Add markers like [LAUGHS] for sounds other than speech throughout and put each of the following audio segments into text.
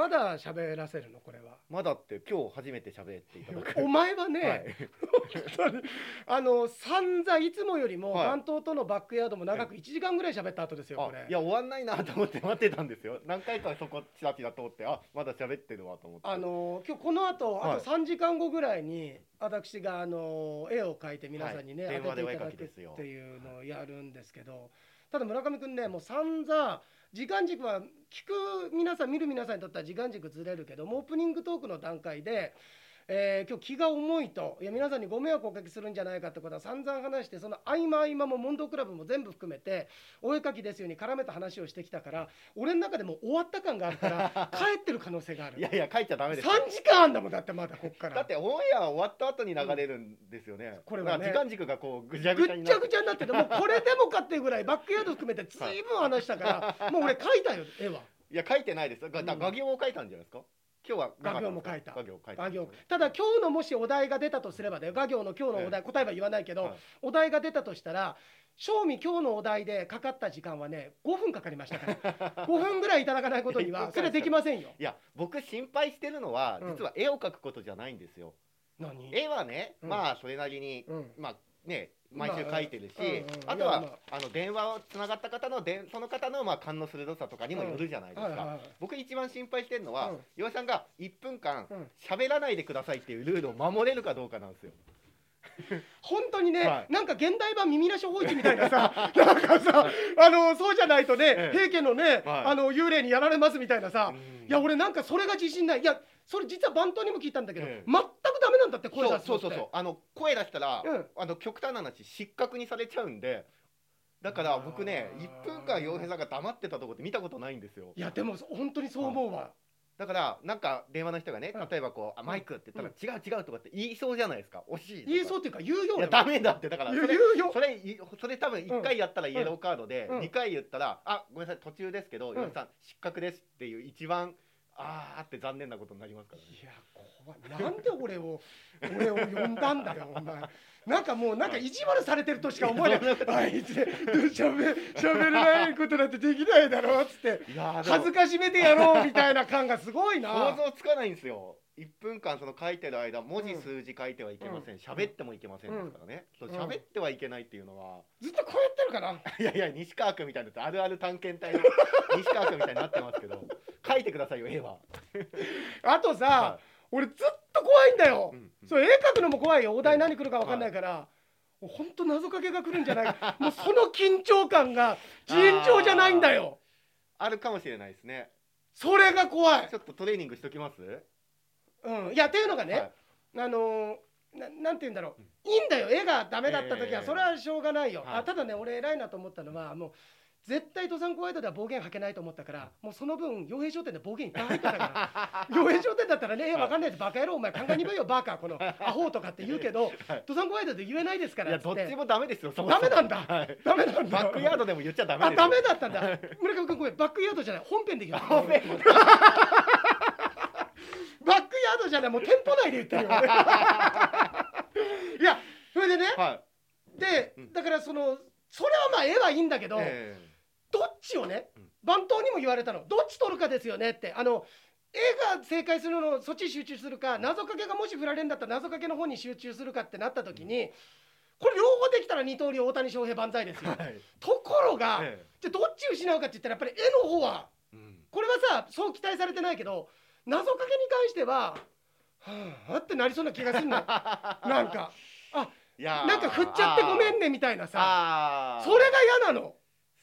まだ喋らせるの？これは。まだって今日初めて喋っていただく。[LAUGHS] お前はね、はい。本当にあの散々いつもよりもはい。番頭とのバックヤードも長く1時間ぐらい喋った後ですよこれ。あいや終わんないなと思って待ってたんですよ。何回かそこちらちら通ってあまだ喋ってるわと思って。あの今日この後はい。あと3時間後ぐらいに私があの絵を描いて皆さんにね、はい。当てていただく電話でお絵描きですよ。っていうのをやるんですけどただ村上君ねもう散々時間軸は聞く皆さん見る皆さんにとっては時間軸ずれるけどもオープニングトークの段階で、えー今日気が重いと。いや皆さんにご迷惑をおかけするんじゃないかってことは散々話してその合間合間も問答クラブも全部含めてお絵描きですように絡めた話をしてきたから俺の中でもう終わった感があるから [LAUGHS] 帰ってる可能性がある。い。やいや書いちゃダメです3時間あんだもんだってまだこっから。だってオンエア終わった後に流れるんですよね、これはね時間軸がこうぐちゃぐぐちゃになって。っちゃぐちゃになっててもうこれでもかっていうぐらいバックヤード含めてずいぶん話したから、[LAUGHS] もう俺描いたよ絵は。いや書いてないです。がうん。画行を書いたんじゃないですか？今日は画行も書いた。画行書いた。画行ただ今日のもしお題が出たとすればね画行の今日のお題、答えは言わないけど、はい。お題が出たとしたら正味今日のお題でかかった時間はね5分かかりましたから。[LAUGHS] 5分ぐらいいただかないことにはそれはできませんよ。いや僕心配してるのはうん。実は絵を描くことじゃないんですよ、何？絵はね、うん。まあそれなりに、うん。まあね毎週描いてるし、まあとは、あ、の電話をつながった方のでその方のまあ勘の鋭さとかにもよるじゃないですか、僕一番心配してるのは、うん。岩井さんが1分間うん。喋らないでくださいっていうルールを守れるかどうかなんですよ。[LAUGHS] 本当にね、はい。なんか現代版耳なし法一みたいなさ [LAUGHS] なんかさあのそうじゃないとね、ええ。平家のね、はい。あの幽霊にやられますみたいなさ、うん。いや俺なんかそれが自信ない。いやそれ実は番頭にも聞いたんだけど、ええ全くダメなんだって声出すのって。そうそうそうあの声出したら、うん。あの極端な話失格にされちゃうんでだから僕ねあー1分間洋平さんが黙ってたとこって見たことないんですよ。いやでも本当にそう思うわ、だからなんか電話の人がねうん。例えばこう「あマイク」って言ったら「違う違う」とかって言いそうじゃないですか惜しい言いそうっていうか言うよいやダメだってだからそ言うれよ。それいそれ多分1回やったらイエローカードで、うん。2回言ったら「あごめんなさい途中ですけどん。岩井さん失格です」っていう一番あーって残念なことになりますからね。いや怖い。なんで俺を [LAUGHS] 俺を呼んだんだよお前。なんかもうなんか意地悪されてるとしか思えない。あいつしゃべしゃべれないことなんてできないだろっつって。恥ずかしめてやろうみたいな感がすごいな。想像つかないんですよ1分間その書いてる間文字数字書いてはいけません。喋、ってもいけませんですからね、喋ってはいけないっていうのは、ずっとこうやってるかないやいや西川君みたいなあるある探検隊の [LAUGHS] 西川君みたいになってますけど書いてくださいよ絵は、あとさ、は俺ずっと怖いんだよ、そう絵描くのも怖いよ。お題何来るか分かんないから、もうほんと謎かけが来るんじゃない？かもうその緊張感が尋常じゃないんだよ。あるかもしれないですね。それが怖い。ちょっとトレーニングしときます？うん、いやっていうのがね、はい。あのーななんて言うんだろう、いいんだよ。絵がダメだった時はええそれはしょうがないよ、はい。あただね俺偉いなと思ったのはもう絶対登山コワイドでは暴言吐けないと思ったからもうその分傭兵商店で暴言いっぱい入ってたから。[LAUGHS] 傭兵商店だったらね絵わかんないやつバカ野郎お前考えにくいよバカこのアホとかって言うけど、登山コワイドで言えないですかいらっつって。やどっちもダメですよそもそも。ダメなんだ。はい。ダメなんだ。バックヤードでも言っちゃダメですよ。あダメだったんだ。村上君ごめん。バックヤードじゃない。本編で言う本編。バックヤードじゃないもう店舗内で言ってるよ。俺 [LAUGHS] いやそれでねはでうん。だからそのそれはまあ絵はいいんだけいど、えどっちをねうん。番頭にも言われたの。どっち取るかですよねって。あの絵が正解するのそっちに集中するか謎かけがもし振られるんだったら謎かけの方に集中するかってなった時にこれ両方できたら二刀流大谷翔平万歳ですよ。えはい。ところが、えじゃあどっち失うかって言ったらやっぱり絵の方はえうん。これはさそう期待されてないけど謎かけに関してははあってなりそうな気がするの。[LAUGHS] なんか。いやー。なんか振っちゃってごめんねみたいなさ。あー。それが嫌なの。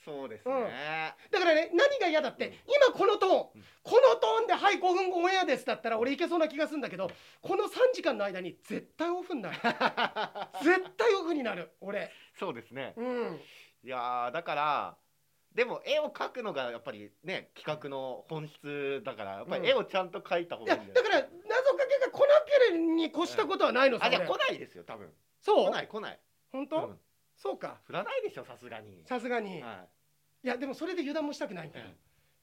そうですね、だからね何が嫌だって今このトーン。うん。このトーンで「はい5分後オンエアです」だったら俺いけそうな気がするんだけどこの3時間の間に絶対オフになる。[LAUGHS] 絶対オフになる俺。そうですね。うん。いやーだからでも絵を描くのがやっぱりね企画の本質だからやっぱり絵をちゃんと描いた方いがいいんじゃない？やだから謎かけが来なければに越したことはないのさ俺あじゃあ来ないですよ多分。そう？来ない来ない、本当、うん。そうか。振らないでしょさすがに、さすがに、い、はい。やでもそれで油断もしたくないんだよ、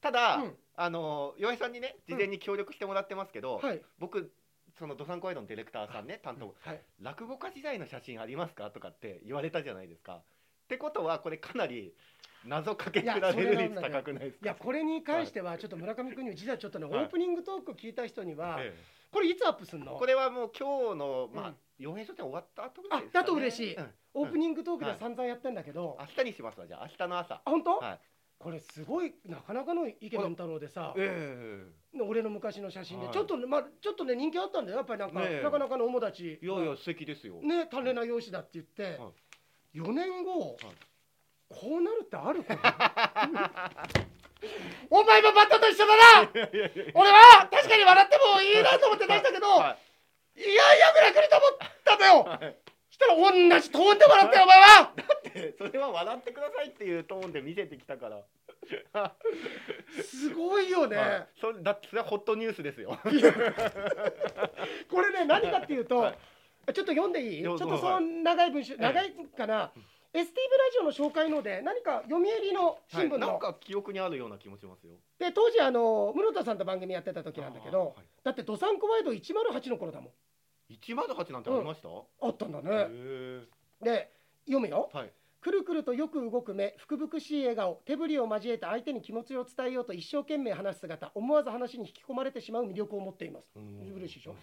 ただ、うん。あの岩井さんにね事前に協力してもらってますけど、はい。僕そのドサンコワイドのディレクターさんね担当はい。落語家時代の写真ありますか？とかって言われたじゃないですか。ってことはこれかなり謎かける率高くないですか？いやこれに関してはちょっと村上君には実はちょっとね、はい。オープニングトーク聞いた人には、えこれいつアップすんの？えこれはもう今日のまあうん。洋平書店終わった後ぐらいですか、ね、あだと嬉しい。うん。オープニングトークでは散々やってんだけど、明日にしますわじゃあ明日の朝あ本当、はい。これすごいなかなかのイケメン太郎でさ、え俺の昔の写真で、はい。ちょっとねまあちょっとね人気あったんだよやっぱり。なんか、なかなかの友達。えいやいや素敵ですよ、ね種な容姿だって言って、は4年後、こうなるってある [LAUGHS] お前もバットと一緒だな！俺は確かに笑ってもいいなと思って出したけど、はいい、やいやぐらい来ると思ったんだよ。はい。したら同じトーンで笑ったよお前は！それは笑ってくださいっていうトーンで見せてきたから、すごいよね、はい。それだってそれはホットニュースですよ。[LAUGHS] これね何かっていうと、はい。ちょっと読んでいい？ちょっとその長い文章、い長いかな、STV ラジオの紹介ので何か読売の新聞の、はい、なんか記憶にあるような気もしますよ。で当時あの室田さんと番組やってた時なんだけど、はいだってドサンコワイド108の頃だもん。108なんてありました、あったんだへね、えで読むよ。はい。くるくるとよく動く目福々しい笑顔手振りを交えて相手に気持ちを伝えようと一生懸命話す姿思わず話に引き込まれてしまう魅力を持っています。うしいでしょ？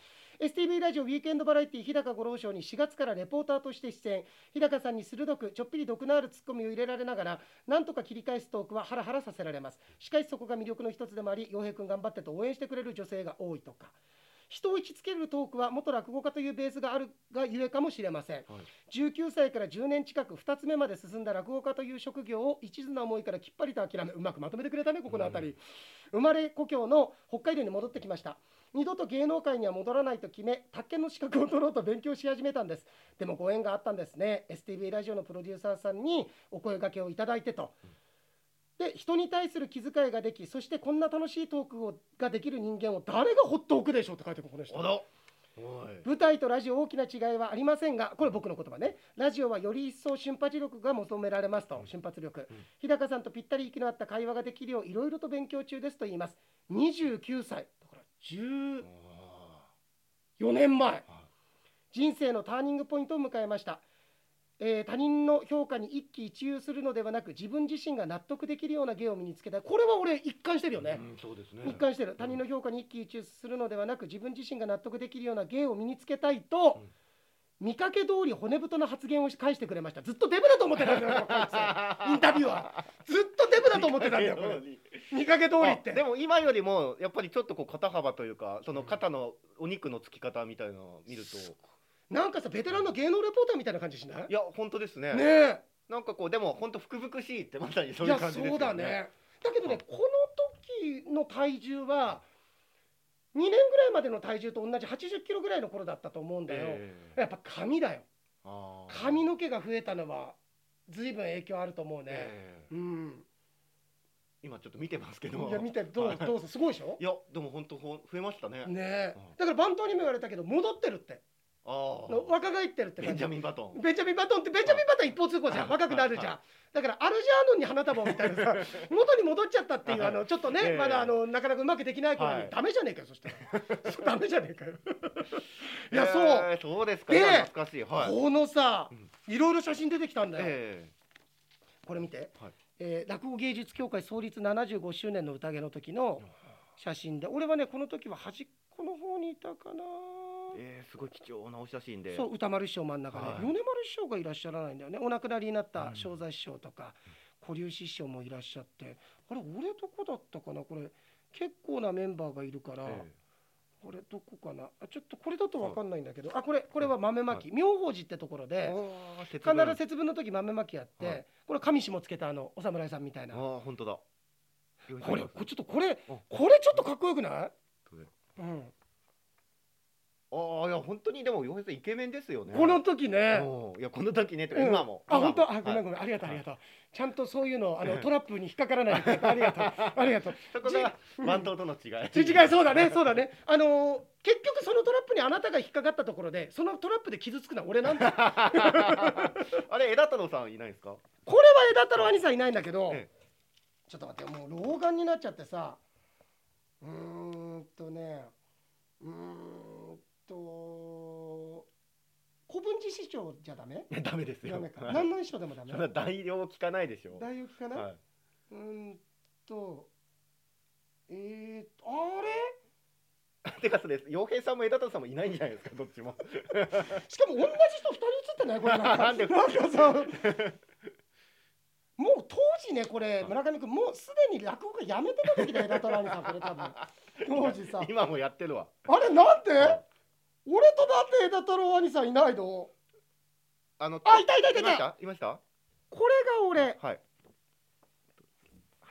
STV ラジオウィークエンドバラエティ日高五郎賞に4月からレポーターとして出演。日高さんに鋭くちょっぴり毒のあるツッコミを入れられながらなんとか切り返すトークはハラハラさせられます。しかしそこが魅力の一つでもあり洋平君頑張ってと応援してくれる女性が多いとか。人を打ちつけるトークは元落語家というベースがあるがゆえかもしれません。はい。19歳から10年近く2つ目まで進んだ落語家という職業を一途な思いからきっぱりと諦めうまくまとめてくれたねここの辺り、生まれ故郷の北海道に戻ってきました。二度と芸能界には戻らないと決め宅建の資格を取ろうと勉強し始めたんです。でもご縁があったんですね。STV ラジオのプロデューサーさんにお声掛けをいただいてと、で人に対する気遣いができそしてこんな楽しいトークをができる人間を誰がほっとおくでしょうって書いてこの人舞台とラジオ大きな違いはありませんがこれ僕の言葉ね。ラジオはより一層瞬発力が求められますと瞬発力、うん日高さんとぴったり息の合った会話ができるよういろいろと勉強中ですと言います。29歳。だから14あ年前。ー人生のターニングポイントを迎えました、えー他人の評価に一喜一憂するのではなく自分自身が納得できるような芸を身につけた。いこれは俺一貫してるよね、うんそうですね。一貫してる。他人の評価に一喜一憂するのではなく自分自身が納得できるような芸を身につけたいと、見かけ通り骨太な発言を返してくれました。ずっとデブだと思ってたんだよインタビュアー。ずっとデブだと思ってたんだよこれ。見かけ通りって。あでも今よりもやっぱりちょっとこう肩幅というかその肩のお肉のつき方みたいなのを見るとなんかさベテランの芸能レポーターみたいな感じしない？いや本当ですね。ねえ。なんかこうでも本当福々しいってまさにそういう感じですよね。そうだね。だけどねこの時の体重は2年ぐらいまでの体重と同じ80キロぐらいの頃だったと思うんだよ、ええ。やっぱ髪だよ。髪の毛が増えたのは随分影響あると思うね、ええ。うん。今ちょっと見てますけど。いや見てどうはい。どうぞすごいでしょ？いやでも本当増えましたね。ねえ。うん。だから番頭にも言われたけど戻ってるって若返ってるってベンジャミン・バトン。ベンジャミン・バトンってベンジャミン・バトン一方通行じゃん。若くなるじゃん。だからアルジャーノンに花束をみたいなさ [LAUGHS] 元に戻っちゃったっていうあのちょっとねええ。まだあのなかなかうまくできない頃にはい。ダメじゃねえかよそしたら。[LAUGHS] ダメじゃねえかよ。[LAUGHS] いやそうえーそう。ですか。でい。このさうん。いろいろ写真出てきたんだよ。えこれ見て。はい。えー落語芸術協会創立75周年の宴の時の写真で俺はねこの時は端っこの方にいたかなえーすごい貴重なお写真で。そう歌丸師匠真ん中で、はい。米丸師匠がいらっしゃらないんだよね。お亡くなりになったうん。正財師匠とか古流師匠もいらっしゃって。あれ俺どこだったかな？これ結構なメンバーがいるから、えこれどこかな？あちょっとこれだと分かんないんだけど、あこれこれは豆まき、妙法寺ってところえで必分ず節分の時豆まきやって、はい。これ上下つけたあのお侍さんみたいな。ああ本当だ。これちょっとこれあこれちょっとかっこよくない？うん、ああいや本当にでも洋平さんイケメンですよね。この時ね、いやこの時ねってうん。今も。あ本当？あごめはいんごめん。ありがとうあはいりがとう。ちゃんとそういうのあのええトラップに引っかからないでありがとう。ありがとう。[LAUGHS] そこがじ番頭との違い。違いそうだねそうだね。あのー結局そのトラップにあなたが引っかかったところでそのトラップで傷つくのは俺なんだよ。[LAUGHS] あれ枝太郎さんいないですか？これは枝太郎兄さんいないんだけど、え。ちょっと待ってもう老眼になっちゃってさ。うーんとね。うーんと古文治師匠じゃダメ？いやダメですよ。ダメか。はい。何の師匠でもダメ？代用聞かないでしょ。大学かな、はい。うーんとえー、あれ？[LAUGHS] てかそれ洋平さんも枝田さんもいないんじゃないですか？どっちも。[LAUGHS] しかも同じ人2人写ってない？これなんか。[LAUGHS] なんでなんかさもう当時ねこれ村上君もうすでに落語家やめてた時だよ枝太郎兄さんこれ多分。当時さ。今もやってるわ。あれなんで、はい俺とだって枝太郎兄さんいないの？あのあいたいたいたいいました？たいました？これが俺、はい。はい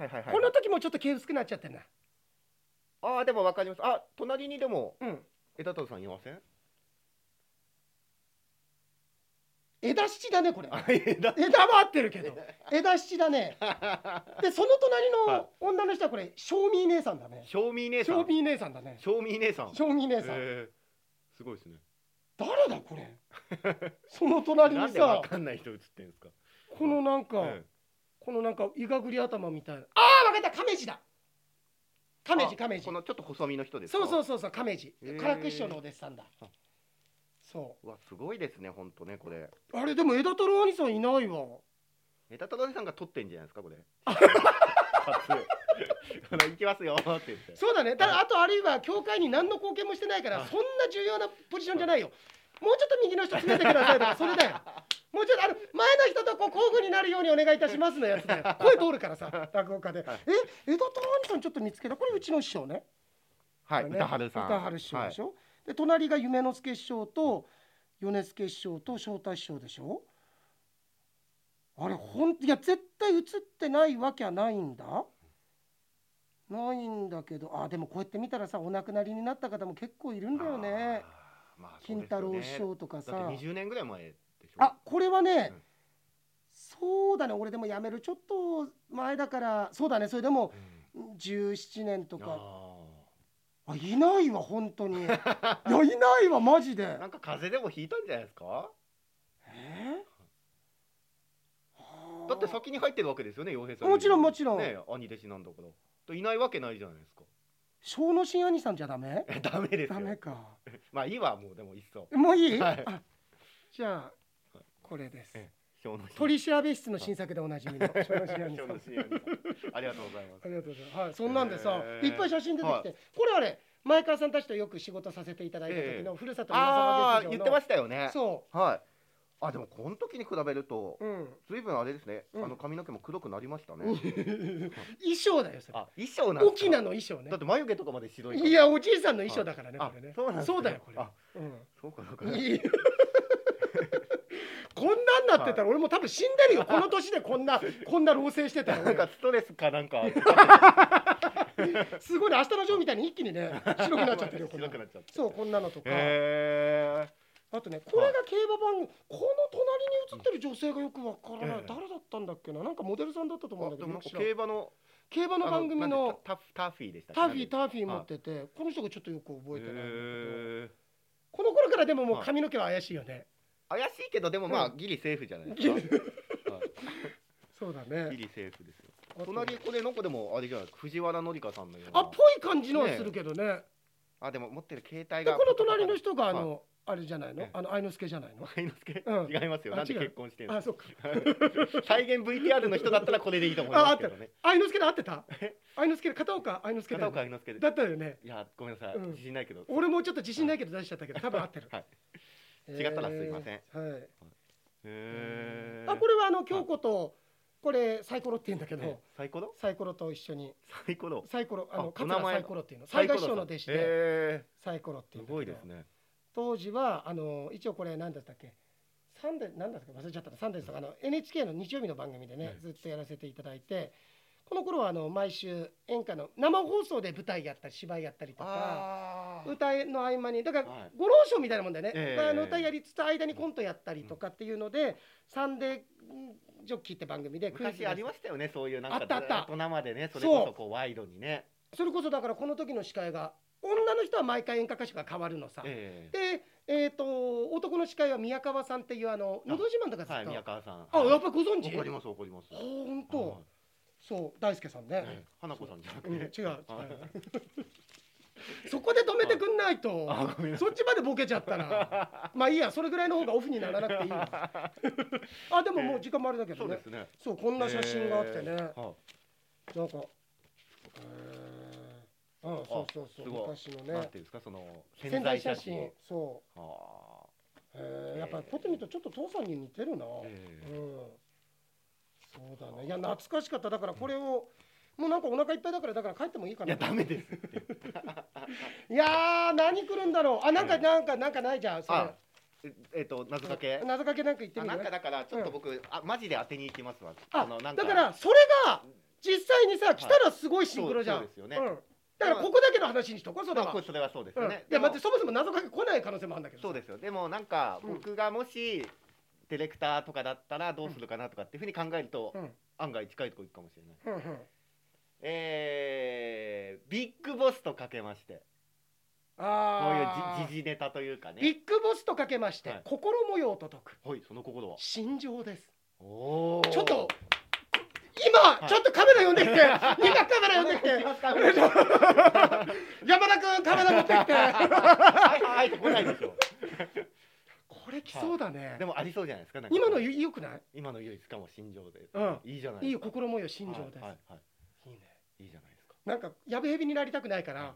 はいはいこの時もちょっと毛薄くなっちゃってんな。ああでもわかります。あ隣にでもうん。枝田さんいません？枝七だねこれ。あ枝。枝は合ってるけど。枝七だね。[LAUGHS] でその隣はい。の女の人はこれ正味姉さんだね。正味姉さん。正味姉さんだね。正味姉さん。正味姉さん、ごいですね。誰だこれ？[LAUGHS] その隣になんでわさかんない人映ってんですか？このなんか、えこのなんかいがぐり頭みたいな。ああ分かった亀治だ。亀治あ亀治。このちょっと細身の人ですか？そうそうそうそう亀治。へー。唐久師匠のお弟子さんだ。あそう。わすごいですね本当ねこれ。うあれでも枝太郎兄さんいないわ。枝太郎さんが撮ってんじゃないですかこれ [LAUGHS] 行きますよって言ってそうだね。ただあとあるいは教会に何の貢献もしてないからはい。そんな重要なポジションじゃないよ。もうちょっと右の人詰めてくださいとかそれだよ。[LAUGHS] もうちょっとあの前の人とこう交互になるようにお願いいたしますのやつだよ。[LAUGHS] 声通るからさ落語家で。はい。え？枝太郎兄さんちょっと見つけた？これうちの師匠ね。はいね。歌春さん。歌春師匠でしょ、で隣が夢之助師匠と米助師匠と翔太師匠でしょ？あれほんいや絶対映ってないわけはないんだ？ないんだけどあでもこうやって見たらさお亡くなりになった方も結構いるんだよね。まあそう金太郎師匠とかさ。20年ぐらい前あこれはね、うん。そうだね。俺でも辞めるちょっと前だからそうだね。それでもうん。17年とか。ああいないわ本当に。いやいないわマジで。ー [LAUGHS] なんか風邪でもひいたんじゃないですかえーだって先に入ってるわけですよね洋平さん。もちろんもちろん。ね兄弟子なんだから。といないわけないじゃないですか。小野真兄さんじゃダメえダメですよ。ダメか。[LAUGHS] まあいいわもうでもいっそ。もういい、はい。あじゃあこれです。え小野取調室の新作でおなじみのありがとうございます。ありがとうございます。はい、そんなんでさ、へーいっぱい写真出てきて、はこれあれ、前川さんたちとよく仕事させていただいた時のふるさと皆あ様劇場の。あ言ってましたよね。そはいあでもこの時に比べるとう。うん。随分あれですね、うん。あの髪の毛も黒くなりましたね、[LAUGHS] 衣装だよ、それ。あ衣装なん沖縄の衣装ね。だっ。て眉毛とかまで白いいや、おじいさんの衣装だからね、あこれね。そうなんそうだよ、これ。あうん。そうかそうか。いい。[LAUGHS] こんなんなってたら俺も多分死んでるよ。この年で [LAUGHS] こんなこんな老成してたら。なんか俺ストレスかなんか。すごいね明日のジョーみたいに一気にね白くなっちゃってるよ白くなっちゃって。そうこんなのとか。へあとねこれが競馬番組この隣に映ってる女性がよくわからない、ええ誰だったんだっけな？なんかモデルさんだったと思うんだけど競馬の競馬の番組あのタタフタフィーでしたターフィーターーフィー持っててこの人がちょっとよく覚えてないんだこの頃からでももうはい。髪の毛は怪しいよね。怪しいけどでもまあうギリセーフじゃないですか、はい。[LAUGHS] そうだね。ギリセーフですよ。隣これなんかでもあれじゃない藤原紀香さんのような。あっぽい感じのはするけどね。あでも持ってる携帯が。でこの隣の人があはい。のあれじゃないの？ええ。あの愛之助じゃないの？愛之助、うん。違いますよ。なんで結婚してあそっか。か [LAUGHS] 再現 VTR の人だったらこれでいいと思いますけどね。愛之助で合ってた？え？愛之助で片岡？愛之助だ片岡愛之助でだったよね。いやごめんなさい、うん。自信ないけど。俺もちょっと自信ないけど出しちゃったけど多分合ってる。[LAUGHS] はい。違ったらすいません。えーはい。へあこれはあの京子とこれサイコロって言うんだけえどサイコロ？サイコロと一緒に。サイコロ？サイコロあの桂サイコロっていうの。西賀師匠の弟子で。へサイコロっていー。すうんだけど。ごいですね当時はあの一応これ何だったっけ？サンデー何だったっけ？忘れちゃったな。サンデーとかあの NHK の日曜日の番組でね、はい。ずっとやらせていただいてこの頃はあの毎週演歌の生放送で舞台やったり芝居やったりとか歌の合間にだからはい。ご老賞みたいなもんだよね、ええ。あの歌やりつつ間にコントやったりとかっていうので「サンデージョッキー」って番組でクイズ昔ありましたよねそういうなんかあったあったずっと生でねそれこそこう。ワイドにね。それこそだからこの時の司会が女の人は毎回演歌歌手が変わるのさ、ええ。で、えー、と男の司会は宮川さんっていうあの「のど自慢」とかはい使う宮川さん。あやっぱりご存知？わかりますわかります。ほんと、はい。そう大輔さんね、ええ。花子さんじゃなくうん、違う違う。はい。[LAUGHS] そこで止めてくんないと。そっちまでボケちゃったら。まあいいやそれぐらいの方がオフにならなくていいわ。[LAUGHS] あでももう時間もあれだけどね。そうですね。そうこんな写真があってね、はなんかえー、あそうそうそう昔のいなんねていうんですかその潜在写真。そはうへえやっぱりこうやって見るとちょっと父さんに似てるな、あ、うん。えそうだね。いや懐かしかった。だからこれを、もうなんかお腹いっぱいだからだから帰ってもいいかな。えいやダメです。[LAUGHS] いやー何来るんだろう。あなんかうん。なんかなんかない？じゃんそれ。あええっと謎かけ？謎かけなんか言ってみる？あなんかだからちょっと僕、あマジで当てに行きますわ。あのなんか。だからそれが実際にさ来たらすごいシンクロじゃん、そうそうですよね。うん、だからここだけの話にしとこうそれは、それはそうですうん、いよね、や待ってそもそも謎かけ来ない可能性もあるんだけどそうですよ。でもなんかうん僕がもしディレクターとかだったらどうするかなとかっていうふうに考えると、うん。案外近いとこ行くかもしれない。うんうん。えー、ビッグボスとかけまして。こういう時事ネタというかね。ビッグボスとかけまして、はい。心模様と解く。はいその心は。心情です。おおちょっと今、はい。ちょっとカメラ呼んできて。[LAUGHS] 今カメラ呼んできて。山田君カメラ持ってきて。はいはいって来ない。でしょこれ来そうだね、でもありそうじゃないですか今のよよくない？今の唯一かも心情で、うん。いいじゃないいい心模様心情でい。はい。ね。いいじゃないですか。なんかやべへびになりたくないから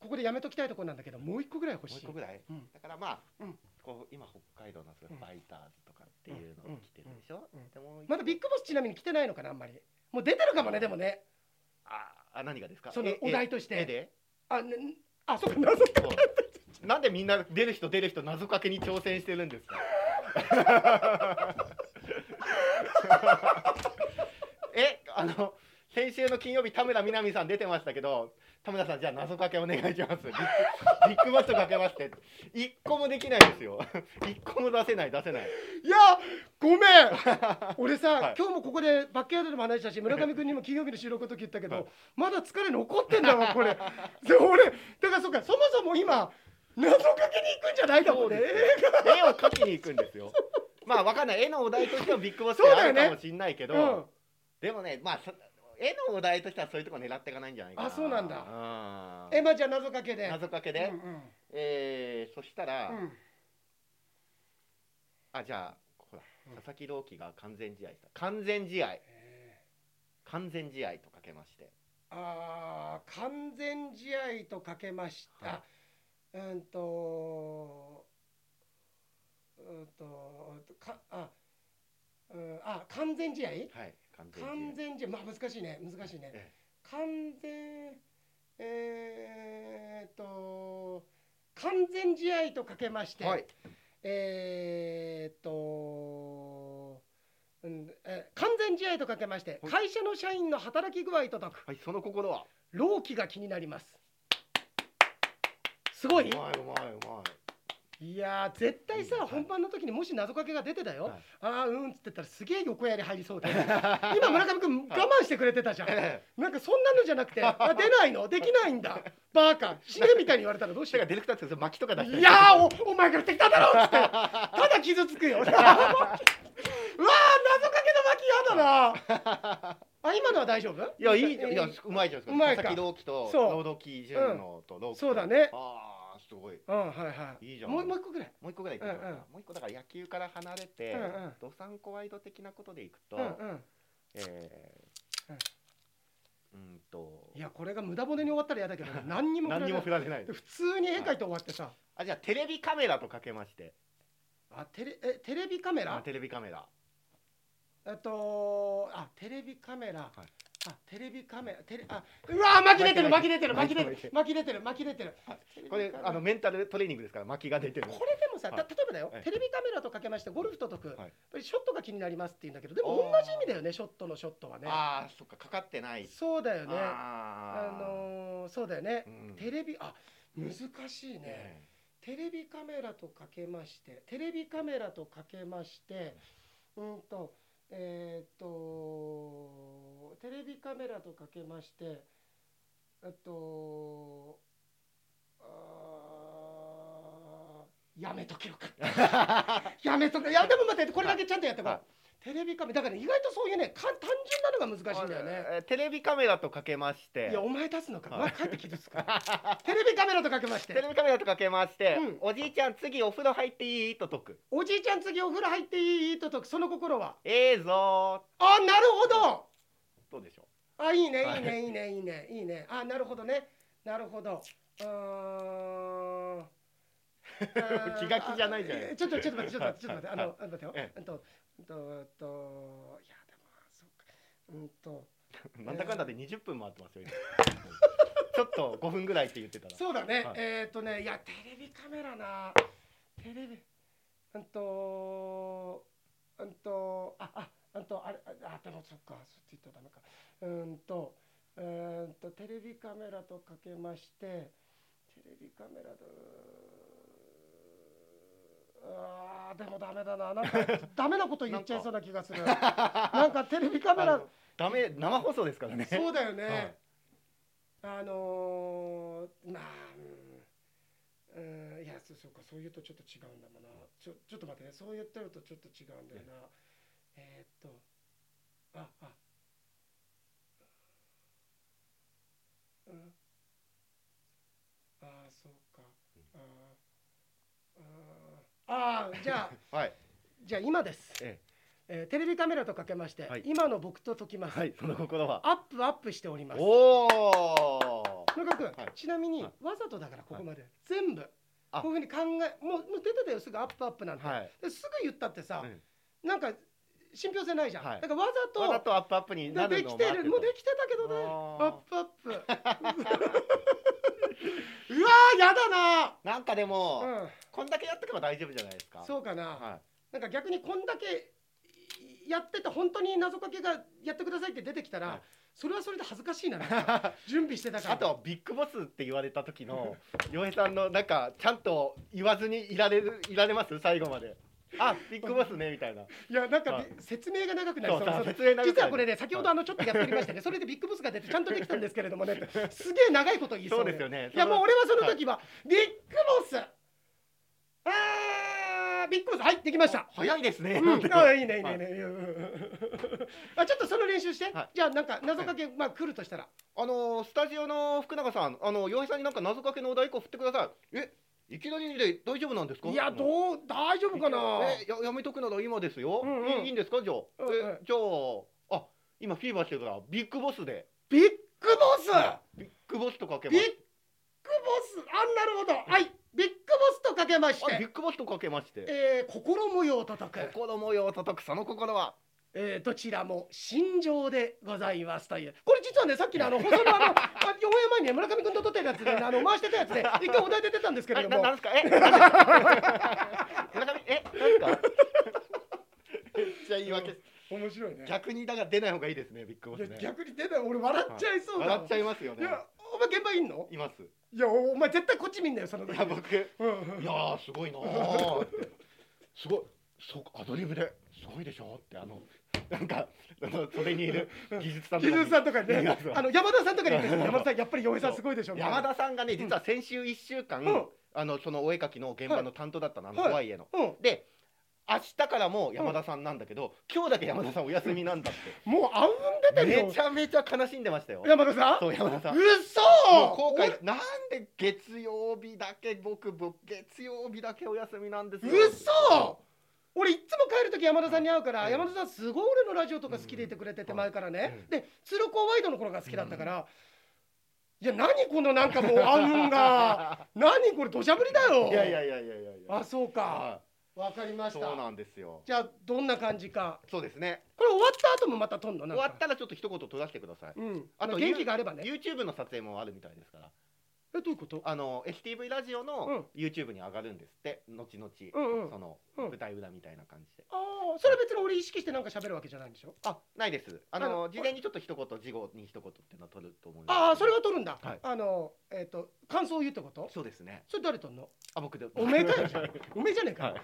ここでやめときたいところなんだけどもう一個ぐらい欲しい。もう一個ぐらい？うん。だからまあ、うんこう今北海道のファイターズとかっていうのを来てるでしょ、でもまだビッグボスちなみに来てないのかなあんまり。もう出てるかもねでもね。ああ何がですか？そのえお題として。あねあそうか謎かそう。なんでみんな出る人出る人謎かけに挑戦してるんですか？[LAUGHS] えあの先週の金曜日田村みなみさん出てましたけど田村さんじゃあ謎かけお願いします。ビッグ [LAUGHS] ビッグボスとかけまして。一個もできないですよ。[LAUGHS] 一個も出せない出せない。いやごめん。[LAUGHS] 俺さ、はい。今日もここでバックヤードでも話したし村上君にも金曜日の収録の時言ったけど、はい。まだ疲れ残ってんだわこれ。で俺だからそうかそもそも今謎かけに行くんじゃないだもんね。絵を描きに行くんですよ。まあわかんない。絵のお題としてはビッグボスってあるかもしれないけど、うん。でもねまあそ絵のお題としてはそういうとこ狙っていかないんじゃないかな。あそうなんだ。うん。えまあじゃあ謎かけで。謎かけで、うんうん。えーそしたら、うん。あじゃあほらうん佐々木朗希が完全試合した。完全試合。え。完全試合とかけまして。ーあー完全試合とかけました、はうんとうんとかあ、うん、あ完全試合？はい完全試合。まあ難しいね。難しいね。え完全えー、っと完全試合とかけまして、はい。えー、っと、うんえ完全試合とかけましてはい。会社の社員の働き具合と解く。はいその心は？労基が気になります。すごい？うまいうまいうまいやー絶対さ、はい。本番の時にもし謎かけが出てたよ、はい。ああうんっつってたらすげえ横やり入りそうだいよ。[LAUGHS] 今村上君我慢してくれてたじゃん、えなんかそんなのじゃなくて、[LAUGHS] あ出ないの？できないんだ。バーカ、死ねみたいに言われたらどうしよえだからディレクターって巻きとか出しう。たりいやーお、お前から敵だだろっつって、[LAUGHS] ただ傷つくよ。うわー、謎かけの巻きやだな。あ、今のは大丈夫？いやいいいえーやうまいじゃないですか。うまいか。佐々木朗希とそう。労働基準のと朗希と。そうだね。ああすごいうん、はいはい。いいじゃんもうもう一個ぐらい。もう一個ぐらいうんうんもう一個だから野球から離れて、うんうんドサンコワイド的なことでいくと、うんうん。えーうんといや、これが無駄骨に終わったら嫌だけど、[LAUGHS] 何にも振ら何にれないも振られないで普通に絵描いて終わってさ。あじゃあテレビカメラとかけましてあ、テレ、え、テレビカメラ？あ。テレビカメラえっと、あ、テレビカメラ。はいあ、テレビカメラ、テレ、あ、うわー、巻き出てる、巻き出てる、巻き出てる、巻き出てる、巻き出てる。これあのメンタルトレーニングですから巻きが出てる。これでもさ、はい。た例えばだよ、はいテレビカメラとかけましてゴルフと解く、はい。やっぱりショットが気になりますって言うんだけどでも同じ意味だよねショットのショットはね。ああそっかかかってない。そうだよね。あのーそうだよね、うん。テレビあ難しいね、えテレビカメラとかけましてテレビカメラとかけましてうんとえーっとテレビカメラとかけましてえっとやめとけよか [LAUGHS] やめとけ。いやでも待ってこれだけちゃんとやってこう、はいテレビカメラだから意外とそういうねか単純なのが難しいんだよね。えーテレビカメラとかけまして。いやお前出すのか、はい。まあ、帰って傷つく。テレビカメラとかけまして。テレビカメラとかけまして、うん。おじいちゃん次お風呂入っていい？と解く。おじいちゃん次お風呂入っていい？ととその心は？ええぞあなるほど。ーどうでしょあいいねいはい。いねいいねいいねいいね。あなるほどね。なるほど。うー。[LAUGHS] ん気が気じゃないじゃない。あちょっとちょっと待ってちょっと待ってちょっと待って。あのはい。待ってよ。ええ。うんとうんとうんといやでもそうか。うんと。[LAUGHS] うなんだかんだで20分回ってますよ今。[LAUGHS] ちょっと5分ぐらいって言ってたら。そうだね、はい。えっ、とねいやテレビカメラな。テレビ。うんとうんとああうんとあれああでもそっかそっち言ったらダメか。うんとうーんとテレビカメラとかけましてテレビカメラとあーでもダメだな。なんか [LAUGHS] ダメなこと言っちゃいそうな気がする。なんか。[LAUGHS] テレビカメラ。ダメ生放送ですからね。そうだよね、はい。あのー、まあうん、うん、いやそうそうかそう言うとちょっと違うんだもんな。ちょちょっと待ってね。そう言ってるとちょっと違うんだよな。えー、っとああ。うんああそうかあーあーあーじゃあ [LAUGHS] はい。じゃあ今です、ええ。ーテレビカメラとかけまして、はい。今の僕と解きます、はいその心は。アップアップしております。おお野川君、はい。ちなみに、はい。わざとだからここまで、全部あ。こういうふうに考えもうもう出てたよすぐアップアップなんて、はい。ですぐ言ったってさ、うん。なんか信憑性ないじゃん、はい。だからわざとわざとアップアップになでるのをできてる。もうできてたけどね。アッあプアップ。[LAUGHS] うわーやだな。ーなんかでも、うん。こんだけやっとけば大丈夫じゃないですか。そうかな、はなんか逆にこんだけやってて本当に謎かけがやってくださいって出てきたら、はい。それはそれで恥ずかしいない、[LAUGHS] 準備してたから。あとビッグボスって言われた時の洋平さんのなんかちゃんと言わずにいられるいられます？最後まであビッグボスねみたいな。いやなんか、はい説明が長くなりそうそう実はこれね先ほどあのちょっとやっておりましてね。それでビッグボスが出てちゃんとできたんですけれどもね。すげえ長いこと言いそうですよね。いやもう俺はそのはい。時は、ビッグボス。あービッグボスはいできました。早いですね、うん、あいいねいいねはい。いいね、あちょっとその練習して、はい。じゃあなんか謎かけ、まあ来るとしたら。あのースタジオの福永さんあの洋平さんになんか謎かけのお題個振ってください。えいきなりで大丈夫なんですか？いやどう大丈夫かな？えややめとくなら今ですよ、うんうん。いいいいんですか？じゃあ、うんうん。えじゃああ今フィーバーしてるからビッグボスで。ビッグボス？ビッグボスとかけビッグますボス？あなるほど。はい。ビッグボスとかけましあビてッグボスとかけまして。えー、心模様と解く。心模様を叩く。その心はえー、どちらも心情でございますという。これ実はねさっきのあの放送のあの [LAUGHS] あ4年前にね村上君と撮ってるやつで、ね、あの回してたやつで一回お題で出たんですけれども。えななんですか？え？なんですか村上え？なんですか？めっちゃ言い訳。面白いね。逆にだから出ない方がいいですねビッグボスね。逆に出ない。俺笑っちゃいそうだ、笑っちゃいますよね。いやお前現場いんの？います。いやおお前絶対こっち見んなよその時。いや僕。いやーすごいなすごい。そうアドリブですごいでしょってあのなんかあのそれにいる技術さんとかに。技術さんとかにね。あの山田さんとかに [LAUGHS] 山田さんやっぱり洋平さんすごいでしょ。山田さんがね実は先週1週間、うん。あのそのお絵描きの現場の担当だったの、あのはい。怖い家の。うん。で明日からも山田さんなんだけど、今日だけ山田さんお休みなんだっもうあうん出てて、るよ。めちゃめちゃ悲しんでましたよ。山田さん？そう山田さん。うそもう後悔。なんで月曜日だけ僕僕月曜日だけお休みなんですよ。うそ俺いっつも帰る時山田さんに会うから、うん山田さんすごい俺のラジオとか好きでいてくれててうん前からね、うんで鶴子ワイドの頃が好きだったから、いや何このなんかもう暗雲が [LAUGHS] 何これ土砂降りだよ。いやいやいやいやいや。あそうか。はわかりました。いそうなんですよ。じゃあどんな感じか。そうですね。これ終わった後もまた撮んの？終わったらちょっと一言取らせてください。うん。あと元気があればね。YouTube の撮影もあるみたいですから。えどういうこと？あの STV ラジオうん。の YouTube に上がるんですって、後々、うんうん。そのうん。舞台裏みたいな感じで。ああそれ別に俺意識してなんか喋るわけじゃないんでしょ？あ、ないです。あのあの事前にちょっと一言、事後に一言っていうのを取ると思います。ああそれは撮るんだ、はい。あのえっ、と感想を言うってこと？そうですね。それ誰撮んの？あ、僕で。おめえかよじゃん。おめえじゃねえかよ、はい。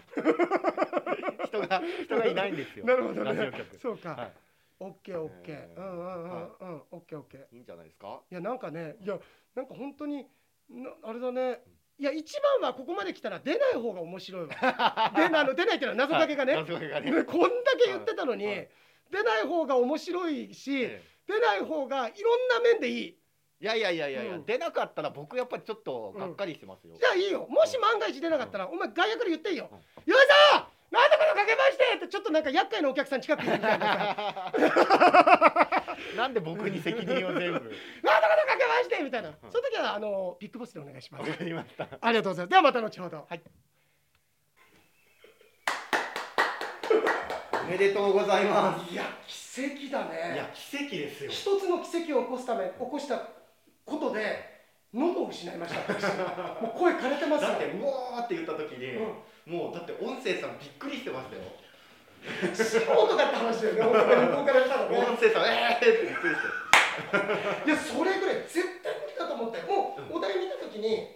人が人がいないんですよ。なるほどね。ラジオ局。そうか、はい。オッケーオッケー。えー。うんうんうんはいうん。オッケーオッケー。いいんじゃないですか？いやなんかねいやなんか本当になあれだね。いや一番はここまで来たら出ない方が面白いわ。[LAUGHS] であの出ないっていうのは謎かけがね、謎かけがね。ねこんだけ言ってたのに、はい。出ない方が面白いし、え出ない方がいろんな面でいい。えいやいやいやいやいや、うん。出なかったら僕やっぱりちょっとがっかりしてますよ、じゃあいいよ。もし万が一出なかったら、お前外野から言っていいよ。うん「よいさんなんとかのかけまして!」ってちょっとなんか厄介なお客さん近くにいるみたいなさ [LAUGHS] [LAUGHS] なんで僕に責任を全部？[LAUGHS] なんとかのかけましてみたいな、その時はあのビッグボスでお願いします。わかりました。ありがとうございます。ではまた後ほど。はい。おめでとうございます。いや奇跡だね。いや奇跡ですよ。一つの奇跡を起こすため起こしたことで喉を失いました。[LAUGHS] 私。もう声枯れてますよ。だってうわーって言った時に、うん。もうだって音声さんびっくりしてましたよ素人だって話だよね。本当に向こうからしたらね。音声さんえーってびっていやそれぐらい絶対無理だと思ってもうお題見た時に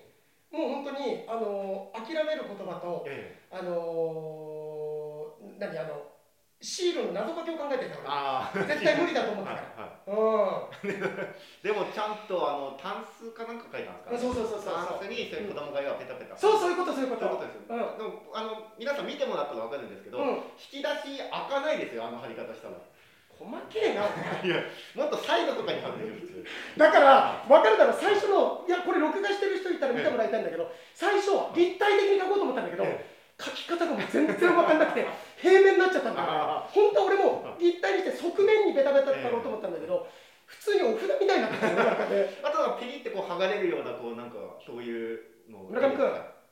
もう本当にあの諦める言葉とええ。あの何あのシールの謎かけを考えてたから。絶対無理だと思ったはいからはうん。いでもちゃんとあのタンスかなんか書いたんですか？そうそうそうそう。タンスにそういう子供がペタペタ。そうそういうことそういうこと。そういうことですよ、うん。でもあの皆さん見てもらったら分かるんですけど、うん。引き出し開かないですよあの貼り方したら細けえな。[LAUGHS] いやもっとサイドとかに貼るでしょ普通。だから分かるだろ。最初のいやこれ録画してる人いたら見てもらいたいんだけど最初立体的に書こうと思ったんだけどえ書き方がもう全然分かんなくて平面になっちゃったんだよ。あ本当は俺も立体にして側面にベタベタってやろうと思ったんだけど普通にお札みたいになってたよなんかね。あとはピリってこう剥がれるようなこうなんかそういうの。を村上君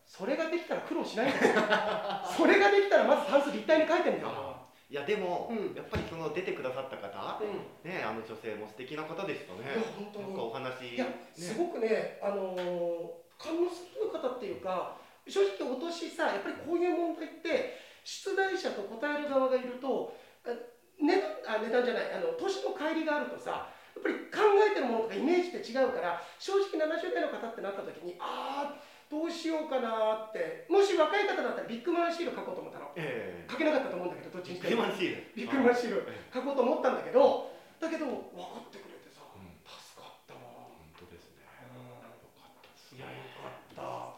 それができたら苦労しないんだよ。[LAUGHS] それができたらまずタンス立体に書いてんだよ。あいやでも、うん。やっぱりその出てくださった方、うん。ねあの女性も素敵な方でしたね。いやお話いやすごくね、あのー感動する方っていうか正直お年さやっぱりこういう問題って出題者と答える側がいるとあ値段あ値段じゃないあの年の乖離があるとさやっぱり考えてるものとかイメージって違うから正直70代の方ってなった時にああどうしようかなってもし若い方だったらビッグマンシール書こうと思ったの。ええ。書けなかったと思うんだけどどっちにしても。ビッグマンシール。ビッグマンシールええ書こうと思ったんだけどだけど分かってくれてさうん助かったわ。本当ですねうんよかったですいやよかった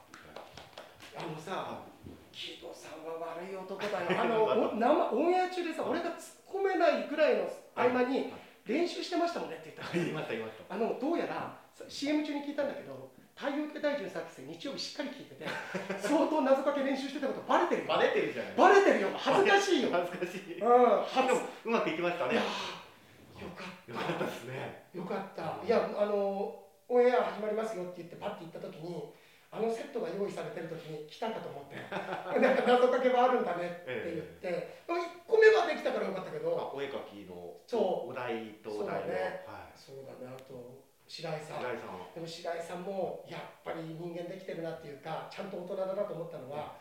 あのさ木戸さんは悪い男だよ。あのお [LAUGHS] 生オンエア中でさ俺が突っ込めないぐらいの合間に練習してましたもんねって言った。言いました言いました。あのどうやらさ CM 中に聞いたんだけど太陽系大臣作戦日曜日しっかり聞いてて [LAUGHS] 相当謎かけ練習してたことバレてるよ。バレてるじゃない。バレてるよ。恥ずかしいよ。[LAUGHS] 恥ずかしい。でうん。も恥ずうまくいきましたね。よかった。よかったですね。よかった。いやあのオンエア始まりますよって言ってパッて行った時にあのセットが用意されてる時に来たかと思って。[LAUGHS] なんか謎かけはあるんだねって言って、1個目はできたからよかったけど。あお絵描きのお題とお題の、そうだね。はい。そうだねあと白井さん。白井さん。でも白井さんもやっぱり人間できてるなっていうかちゃんと大人だなと思ったのは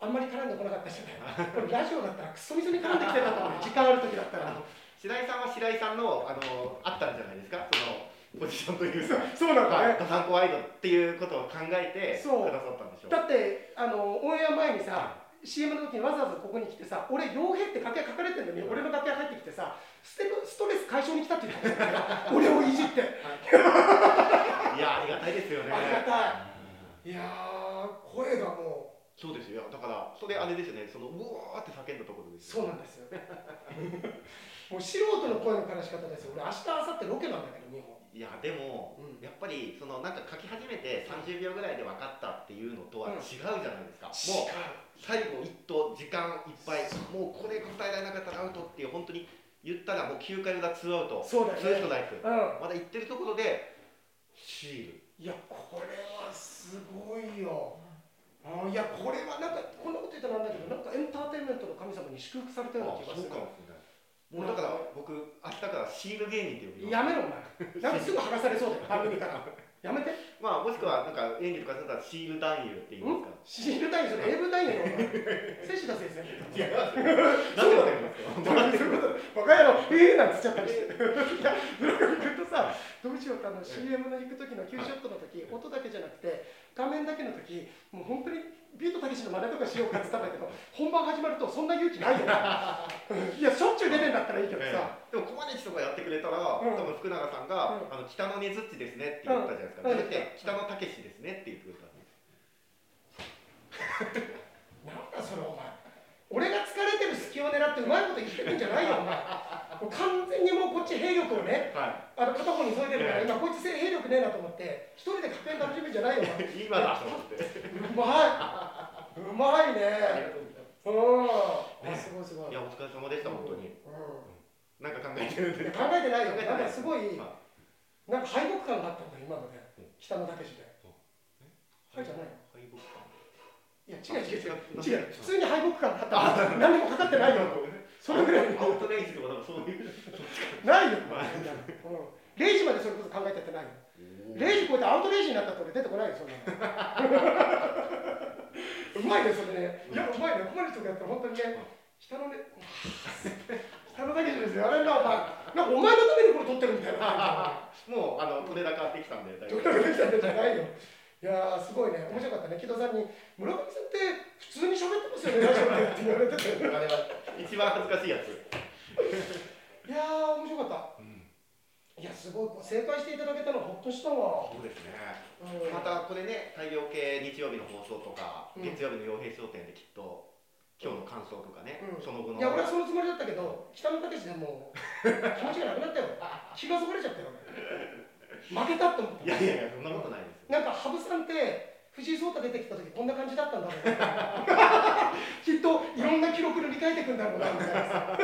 あんまり絡んでこなかったじゃない。[LAUGHS] これラジオだったらクソみそに絡んできてたと思う。よ時間ある時だったら。白井さんは白井さんのあのあったんじゃないですか？そのポジションというかそうなんだね。はいガサンコワイドっていうことを考えてそう。くださったんでしょう。だってあのオンエア前にさ CM の時にわざわざここに来てさ俺傭兵って楽屋書かれてるのに俺の楽屋入ってきてさステストレス解消に来たって言ったんだよ俺をいじって。い。やありがたいですよね。ありがたうん。いやー声がもそうですよ。だからそれあれですよね。そのうわーって叫んだところうですそうなんですよもう素人の声の悲し方ですよ。俺明日明後日ロケなんだけど日本いやでも、うん。やっぱりそのなんか書き始めて30秒ぐらいで分かったっていうのとはうん。違うじゃないですか、もう違最後一投時間いっぱい。もうこれ答えられなかったらアウトっていう本当に言ったらもう9回裏ツーアウト。そうだツーねトライクうまだ行ってるところでシール。んいやこれはすごいよ。あいやこれはなんかこんなこと言ったらなんだけどなんかエンターテインメントの神様に祝福されたような気がする。かもしれないもうだから僕明日からシール芸人って呼びやますめろお前。[LAUGHS] なんかすぐ剥がされそうだよ。番組からやめて。まあもしくはなんか演技とかするならシール男優って言いますか。シールダインそれ英文ダインやろお前。セシダ先生。違いますよなんでわかりますか？バカ野郎。ええなんつっちゃったりして。いや村上君とさどうしようってあの CM の行く時のキューショットの時音だけじゃなくて画面だけの時もう本当にビートたけしの真似とかしようかって言ったんだけど本番始まるとそんな勇気ないよね。[LAUGHS] いやしょっちゅう出てんだったらいいけどさ、え、でもこ金まで人がやってくれたら、うん、多分福永さんが、うん、あの「北のねづっちですね」って言ったじゃないですか、うん、「北のたけしですね」って言ってくれたんですなんだそれお前俺が疲れてる隙を狙ってうまいこと言ってくん。じゃないよお前完全にもうこっち兵力をねはあの片方に添えてるから今こいつ兵力ねえなと思って一人で確変楽しむんじゃないよ今だと思って。うまい。うまいね。うん。あすごいすごい。いやお疲れ様でした本当に。うなんか考えてる考えてないよ。なんかすごいはなんか敗北感があったんだよ今ので。北の武士で。はいじゃない。の敗北感。いや違う違う違う。あ違う。普通に敗北感があった何にもかかってないよそれぐらいアウトレイジとかなんかそういうないよ、まあうん、0時までそれこそ考えてってないよ。0時超えてアウトレイジになったって俺出てこないよそんなの。うまいねそれね。いやうまいね。ここまでとかやったら本当にね下のね下のだけじゃですよあれなお前なんかお前のためにこれ撮ってるみたいな。もうあの取れ高ってきたんで大丈ど夫うできたんじゃないよいやーすごいね。面白かったね。木戸さんに「村上さんって普通に喋ってますよね。ラジオで」って。言われてていあれは一番恥ずかしいやつ。やー面白かった。いやすごい正解していただけたのほっとしたわ、そうですね。うん。またこれね大量系日曜日の放送とか、うん。月曜日の傭兵商店できっと今日の感想とかね、うん。その後の。いや俺はそのつもりだったけど北野武でもう気持ちがなくなったよ。気がそがれちゃったよ。俺負けたって思った。いやいやいやそんなことないです。よなんか羽生さんって藤井聡太出てきた時こんな感じだったんだろうね [LAUGHS] きっといろんな記録塗り替えていくんだろうなみたいな。さ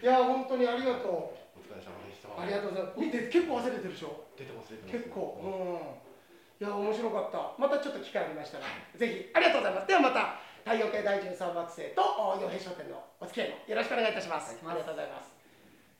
いや本当にありがとお疲れ様でした。うありがとうございます。見て結構忘れてるでしょ？出てます結構。うん。いや面白かった。またちょっと機会ありましたらぜひありがとうございます。ではまた太陽系第13惑星とお洋平商店のお付き合いもよろしくお願いいたします、ありがとうございます